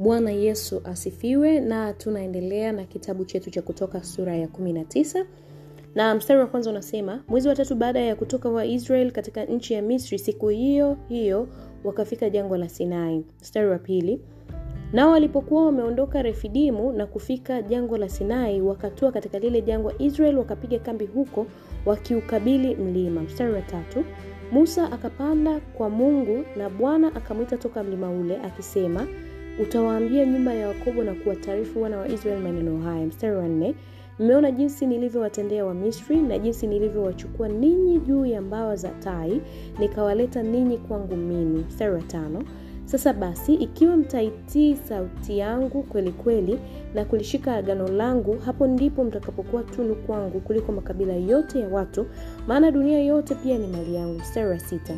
bwana yesu asifiwe na tunaendelea na kitabu chetu cha kutoka sura ya 19 na mstari wa kwanza unasema mwezi wa tatu baada ya kutoka waisrael katika nchi ya misri siku hiyo hiyo wakafika jangwa la sinai. Mstari wa pili nao walipokuwa wameondoka refidimu na kufika jangwa la sinai wakatua katika lile jangwa israel wakapiga kambi huko wakiukabili mlima. Mstari wa tatu musa akapanda kwa mungu na bwana akamwita toka mlima ule akisema utawaambia nyumba ya yakobo na kuwataarifu wana wa israel maneno haya. Mstari wa nne mmeona jinsi nilivyowatendea wamisri na jinsi nilivyowachukua ninyi juu ya mbawa za tai nikawaleta ninyi kwangu mimi. Mstari wa tano sasa basi ikiwa mtaitii sauti yangu kweli kweli na kulishika agano langu hapo ndipo mtakapokuwa tunu kwangu kuliko makabila yote ya watu maana dunia yote pia ni mali yangu. Mstari wa sita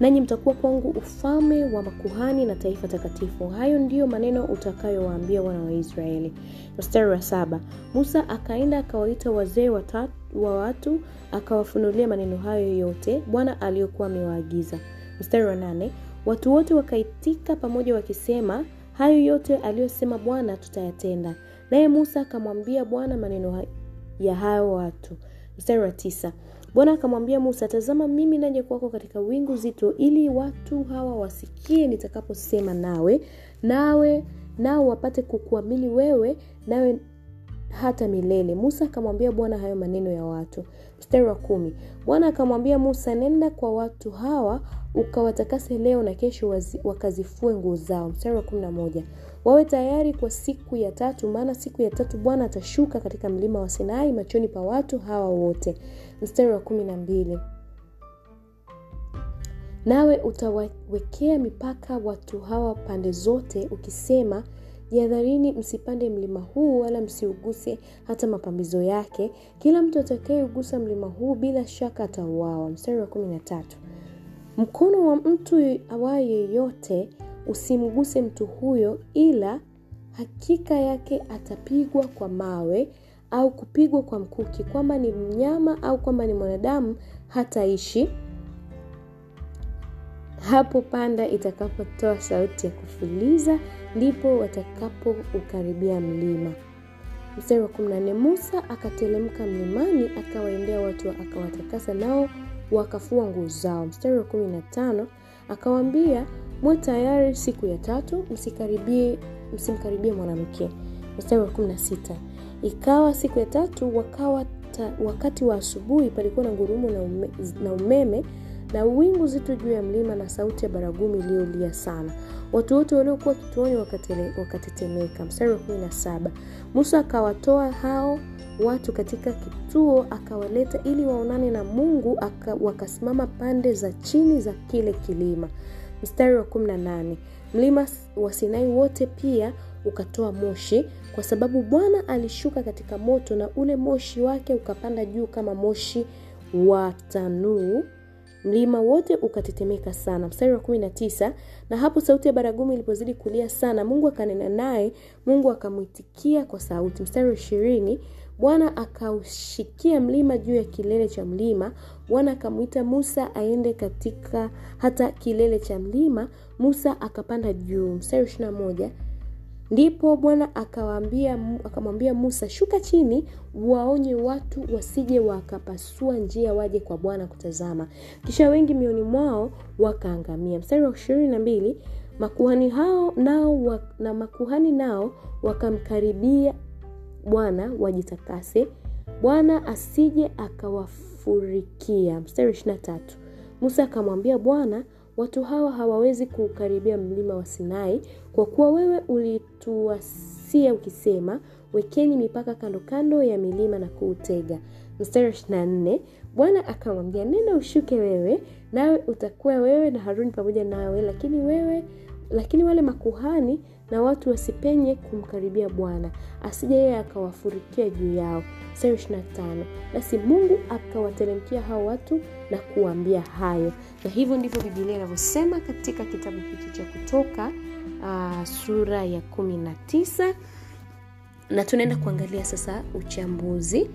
nanyi mtakuwa kwangu ufalme wa makuhani na taifa takatifu. Hayo ndiyo maneno utakayowaambia wana wa israeli. Mstari wa saba. Musa akaenda akawaita wazee wa watu akawafunulia maneno hayo yote bwana aliyokuwa amewaagiza. Mstari wa nane. Watu wote wakaitika pamoja wakisema hayo yote aliyosema bwana tutayatenda. Naye musa akamwambia bwana maneno ya hayo watu mstari wa tisa. Bwana akamwambia musa tazama mimi naje kwako katika wingu zito ili watu hawa wasikie nitakaposema nawe nawe nao wapate kukuamini wewe nawe hata milele. Musa akamwambia bwana hayo maneno ya watu mstari wa kumi. Bwana akamwambia musa nenda kwa watu hawa ukawatakase leo na kesho wakazifue nguo zao. Mstari wa kumi na moja. Wawe tayari kwa siku ya tatu maana siku ya tatu bwana atashuka katika mlima wa sinai machoni pa watu hawa wote. Mstari wa kumi na mbili. Nawe utawawekea mipaka watu hawa pande zote ukisema jihadharini msipande mlima huu wala msiuguse hata mapambizo yake. Kila mtu atakayeugusa mlima huu bila shaka atauawa. Mstari wa kumi na tatu. Mkono wa mtu awaye yeyote usimguse mtu huyo ila hakika yake atapigwa kwa mawe au kupigwa kwa mkuki. Kwamba ni mnyama au kwamba ni mwanadamu hataishi hapo panda itakapotoa sauti ya kufuliza ndipo watakapoukaribia mlima. Mstari wa 14 musa akatelemka mlimani akawaendea watu akawatakasa nao wakafua nguo zao. Mstari wa 15 akawaambia mwe tayari siku ya tatu msimkaribie mwanamke. Mstari wa 16 ikawa siku ya tatu wakawa ta, wakati wa asubuhi palikuwa na ngurumo na, ume, na umeme na wingu zito juu ya mlima na sauti ya baragumu iliyolia sana. Watu wote waliokuwa kituoni wakatetemeka. Mstari wa 17 musa akawatoa hao watu katika kituo akawaleta ili waonane na mungu aka, wakasimama pande za chini za kile kilima. Mstari wa 18 mlima wa sinai wote pia ukatoa moshi kwa sababu bwana alishuka katika moto na ule moshi wake ukapanda juu kama moshi wa tanuu mlima wote ukatetemeka sana. Mstari wa 19 na hapo sauti ya baragumu ilipozidi kulia sana mungu akanena naye mungu akamwitikia kwa sauti. Mstari wa ishirini bwana akaushikia mlima juu ya kilele cha mlima. Bwana akamwita musa aende katika hata kilele cha mlima musa akapanda juu. Mstari wa ishirina moja ndipo bwana akamwambia musa shuka chini waonye watu wasije wakapasua njia waje kwa bwana kutazama. Kisha wengi mioni mwao wakaangamia. Mstari wa ishirini na mbili makuhani hao nao na makuhani nao wakamkaribia bwana wajitakase bwana asije akawafurikia. Mstari ishirina tatu musa akamwambia bwana watu hawa hawawezi kuukaribia mlima wa sinai kwa kuwa wewe ulituasia ukisema wekeni mipaka kando kando ya milima na kuutega. Mstari wa 24 bwana akamwambia nenda ushuke wewe nawe utakuwa wewe na haruni pamoja nawe lakini wewe lakini wale makuhani na watu wasipenye kumkaribia bwana asije yeye akawafurikia juu yao. Mstari 25 basi mungu akawateremkia hao watu na kuwaambia hayo. Na hivyo ndivyo bibilia inavyosema katika kitabu hiki cha kutoka uh, sura ya 19 na tunaenda kuangalia sasa uchambuzi.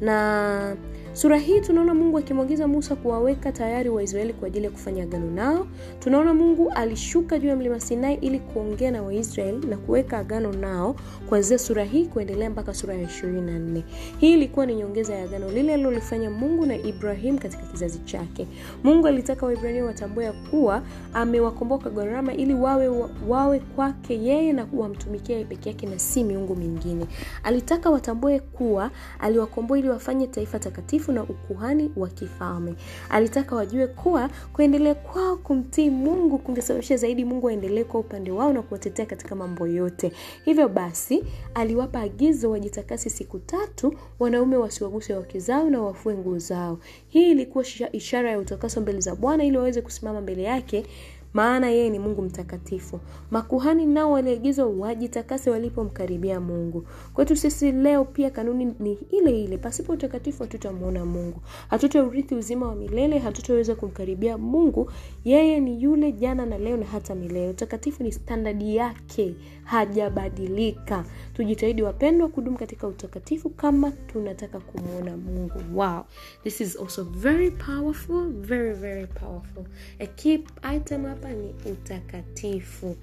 Na sura hii tunaona mungu akimwagiza musa kuwaweka tayari waisraeli kwa ajili ya kufanya agano nao. Tunaona mungu alishuka juu ya mlima sinai ili kuongea na waisraeli na kuweka agano nao kuanzia sura hii kuendelea mpaka sura ya 24 hii ilikuwa ni nyongeza ya agano lile alilolifanya mungu na ibrahim katika kizazi chake. Mungu alitaka waibrania watambue ya kuwa amewakomboa kwa gharama ili wawe, wawe kwake yeye na wamtumikia peke yake na si miungu mingine. Alitaka watambue kuwa aliwakomboa ili wafanye taifa takatifu na ukuhani wa kifalme. Alitaka wajue kuwa kuendelea kwao kumtii mungu kungesababisha zaidi mungu aendelee kwa upande wao na kuwatetea katika mambo yote. Hivyo basi aliwapa agizo wajitakasi siku tatu wanaume wasiwaguse wake zao na wafue nguo zao. Hii ilikuwa ishara ya utakaso mbele za bwana ili waweze kusimama mbele yake maana yeye ni mungu mtakatifu. Makuhani nao waliagizwa wajitakase walipomkaribia mungu. Kwetu sisi leo pia kanuni ni ile ile. Pasipo utakatifu hatutamwona mungu. Hatutaurithi uzima wa milele hatutaweza kumkaribia mungu. Yeye ni yule jana na leo na hata milele. Utakatifu ni standadi yake hajabadilika. Tujitahidi wapendwa kudumu katika utakatifu kama tunataka kumwona mungu. Wow. This is also very powerful very very powerful. A key item hapa ni utakatifu.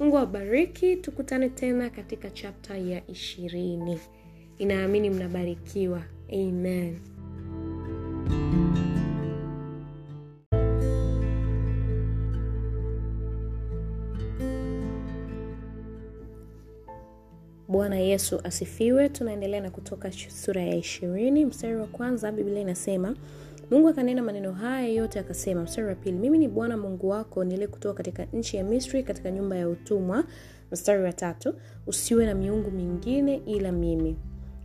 Mungu awabariki tukutane tena katika chapta ya ishirini. Inaamini mnabarikiwa. Amen bwana yesu asifiwe. Tunaendelea na kutoka sura ya ishirini mstari wa kwanza biblia inasema mungu akanena maneno haya yote akasema. Mstari wa pili mimi ni bwana mungu wako nile kutoka katika nchi ya misri katika nyumba ya utumwa. Mstari wa tatu usiwe na miungu mingine ila mimi.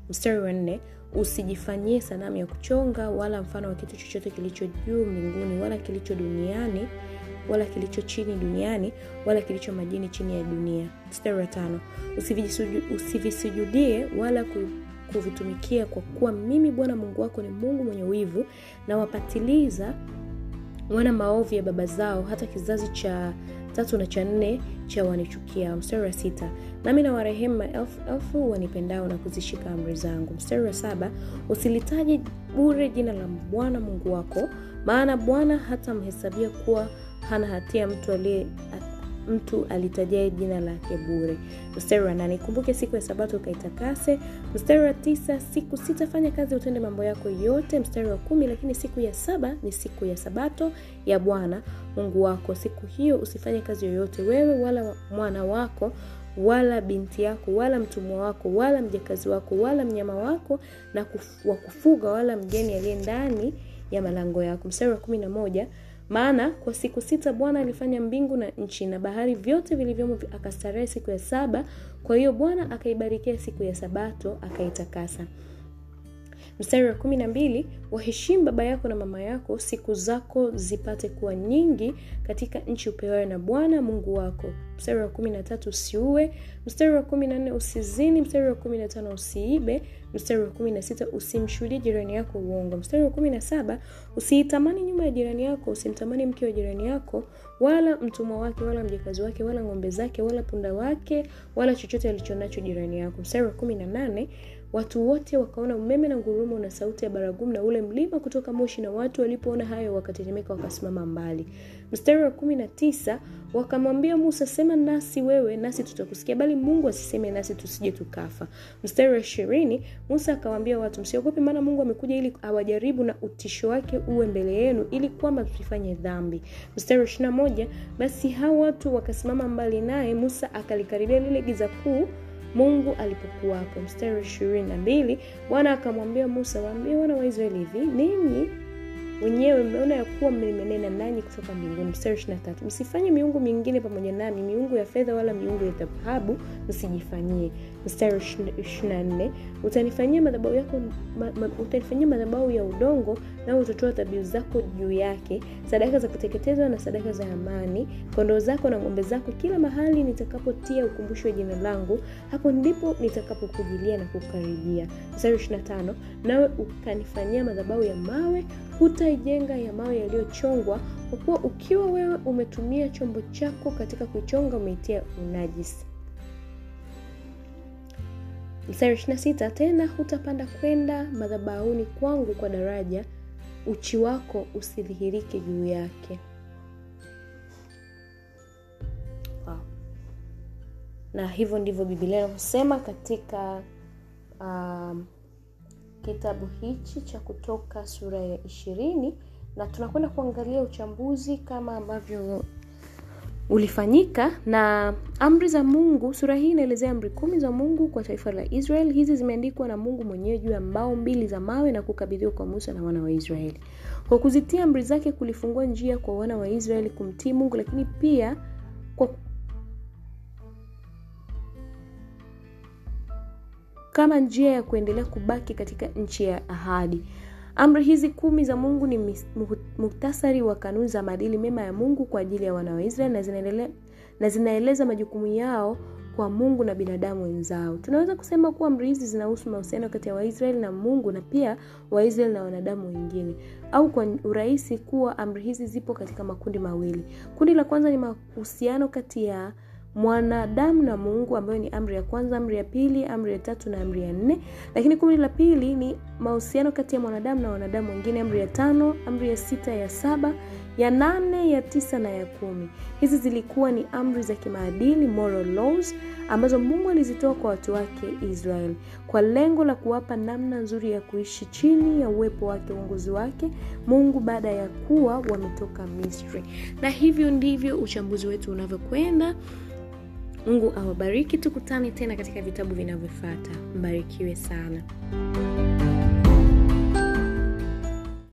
Mstari wa nne usijifanyie sanamu ya kuchonga wala mfano wa kitu chochote kilicho juu mbinguni wala kilicho duniani wala kilicho chini duniani wala kilicho majini chini ya dunia. Mstari wa tano. Usivisujudie wala kuvitumikia kwa kuwa mimi bwana mungu wako ni mungu mwenye wivu na wapatiliza wana maovu ya baba zao hata kizazi cha tatu na cha nne cha wanichukia mstari wa sita. Nami na warehemu maelfu elfu wanipendao na kuzishika amri zangu. Mstari wa saba. Usilitaje bure jina la bwana mungu wako maana bwana hata mhesabia kuwa hana hatia mtu aliye mtu alitajae jina lake bure. Mstari wa nane kumbuke siku ya sabato ukaitakase. Mstari wa tisa siku sitafanya kazi utende mambo yako yote. Mstari wa kumi lakini siku ya saba ni siku ya sabato ya bwana mungu wako. Siku hiyo usifanye kazi yoyote wewe wala mwana wako wala binti yako wala mtumwa wako wala mjakazi wako wala mnyama wako na wa kufuga wala mgeni aliye ndani ya malango yako. Mstari wa kumi na moja maana kwa siku sita bwana alifanya mbingu na nchi na bahari vyote vilivyomo akastarehe siku ya saba. Kwa hiyo bwana akaibarikia siku ya sabato akaitakasa mstari wa kumi na mbili waheshimu baba yako na mama yako siku zako zipate kuwa nyingi katika nchi upewayo na bwana mungu wako. Mstari wa kumi na tatu usiue. Mstari wa kumi na nne usizini. Mstari wa kumi na tano usiibe. Mstari wa kumi na sita usimshuhudie jirani yako uongo. Mstari wa kumi na saba usiitamani nyuma ya jirani yako usimtamani mke wa jirani yako wala mtumwa wake wala mjakazi wake wala ng'ombe zake wala punda wake wala chochote alichonacho jirani yako. Mstari wa kumi na nane watu wote wakaona umeme na ngurumo na sauti ya baragumu na ule mlima kutoka moshi na watu walipoona hayo wakatetemeka wakasimama mbali. Mstari wa kumi na tisa wakamwambia musa sema nasi wewe nasi tutakusikia bali mungu asiseme nasi tusije tukafa. Mstari wa ishirini musa akawaambia watu msiogope maana mungu amekuja ili awajaribu na utisho wake uwe mbele yenu ili kwamba tusifanye dhambi. Mstari wa ishirina moja basi hao watu wakasimama mbali naye musa akalikaribia lile giza kuu mungu alipokuwapo mstari wa ishirini na mbili bwana akamwambia musa waambie wana wa israeli hivi ninyi wenyewe mmeona ya kuwa mmenena nanyi kutoka mbinguni. Mstari ishiri tatu msifanye miungu mingine pamoja nami miungu ya fedha wala miungu ya dhahabu msijifanyie. Mstari ishirina nne utanifanyia madhabau yako ma, ma, utanifanyia madhabau ya udongo nao utatoa dhabihu zako juu yake sadaka za kuteketezwa na sadaka za amani kondoo zako na ng'ombe zako. Kila mahali nitakapotia ukumbusho wa jina langu hapo ndipo nitakapokujilia na kukaribia. Mstari ishirina tano nawe ukanifanyia madhabau ya mawe hutaijenga ya mawe yaliyochongwa kwa kuwa ukiwa wewe umetumia chombo chako katika kuichonga umeitia unajisi mstari 26 tena hutapanda kwenda madhabahuni kwangu kwa daraja uchi wako usidhihirike juu yake wow. na hivyo ndivyo bibilia inavyosema katika um, kitabu hichi cha kutoka sura ya ishirini na tunakwenda kuangalia uchambuzi kama ambavyo ulifanyika na amri za mungu. Sura hii inaelezea amri kumi za mungu kwa taifa la israel. Hizi zimeandikwa na mungu mwenyewe juu ya mbao mbili za mawe na kukabidhiwa kwa musa na wana wa israeli. Kwa kuzitia amri zake kulifungua njia kwa wana wa israeli kumtii mungu lakini pia kwa kama njia ya kuendelea kubaki katika nchi ya ahadi. Amri hizi kumi za mungu ni muhtasari wa kanuni za maadili mema ya mungu kwa ajili ya wana wa na zinaeleza majukumu yao kwa mungu na binadamu wenzao. Tunaweza kusema kuwa amri hizi zinahusu mahusiano kati ya waisraeli na mungu na pia waisraeli na wanadamu wengine au kwa urahisi kuwa amri hizi zipo katika makundi mawili. Kundi la kwanza ni mahusiano kati ya mwanadamu na mungu ambayo ni amri ya kwanza amri ya pili amri ya tatu na amri ya nne. Lakini kundi la pili ni mahusiano kati ya mwanadamu na wanadamu wengine. Amri ya tano amri ya sita ya saba ya nane ya tisa na ya kumi. Hizi zilikuwa ni amri za kimaadili moral laws ambazo mungu alizitoa kwa watu wake israel kwa lengo la kuwapa namna nzuri ya kuishi chini ya uwepo wake uongozi wake mungu baada ya kuwa wametoka misri. Na hivyo ndivyo uchambuzi wetu unavyokwenda mungu awabariki tukutane tena katika vitabu vinavyofata mbarikiwe sana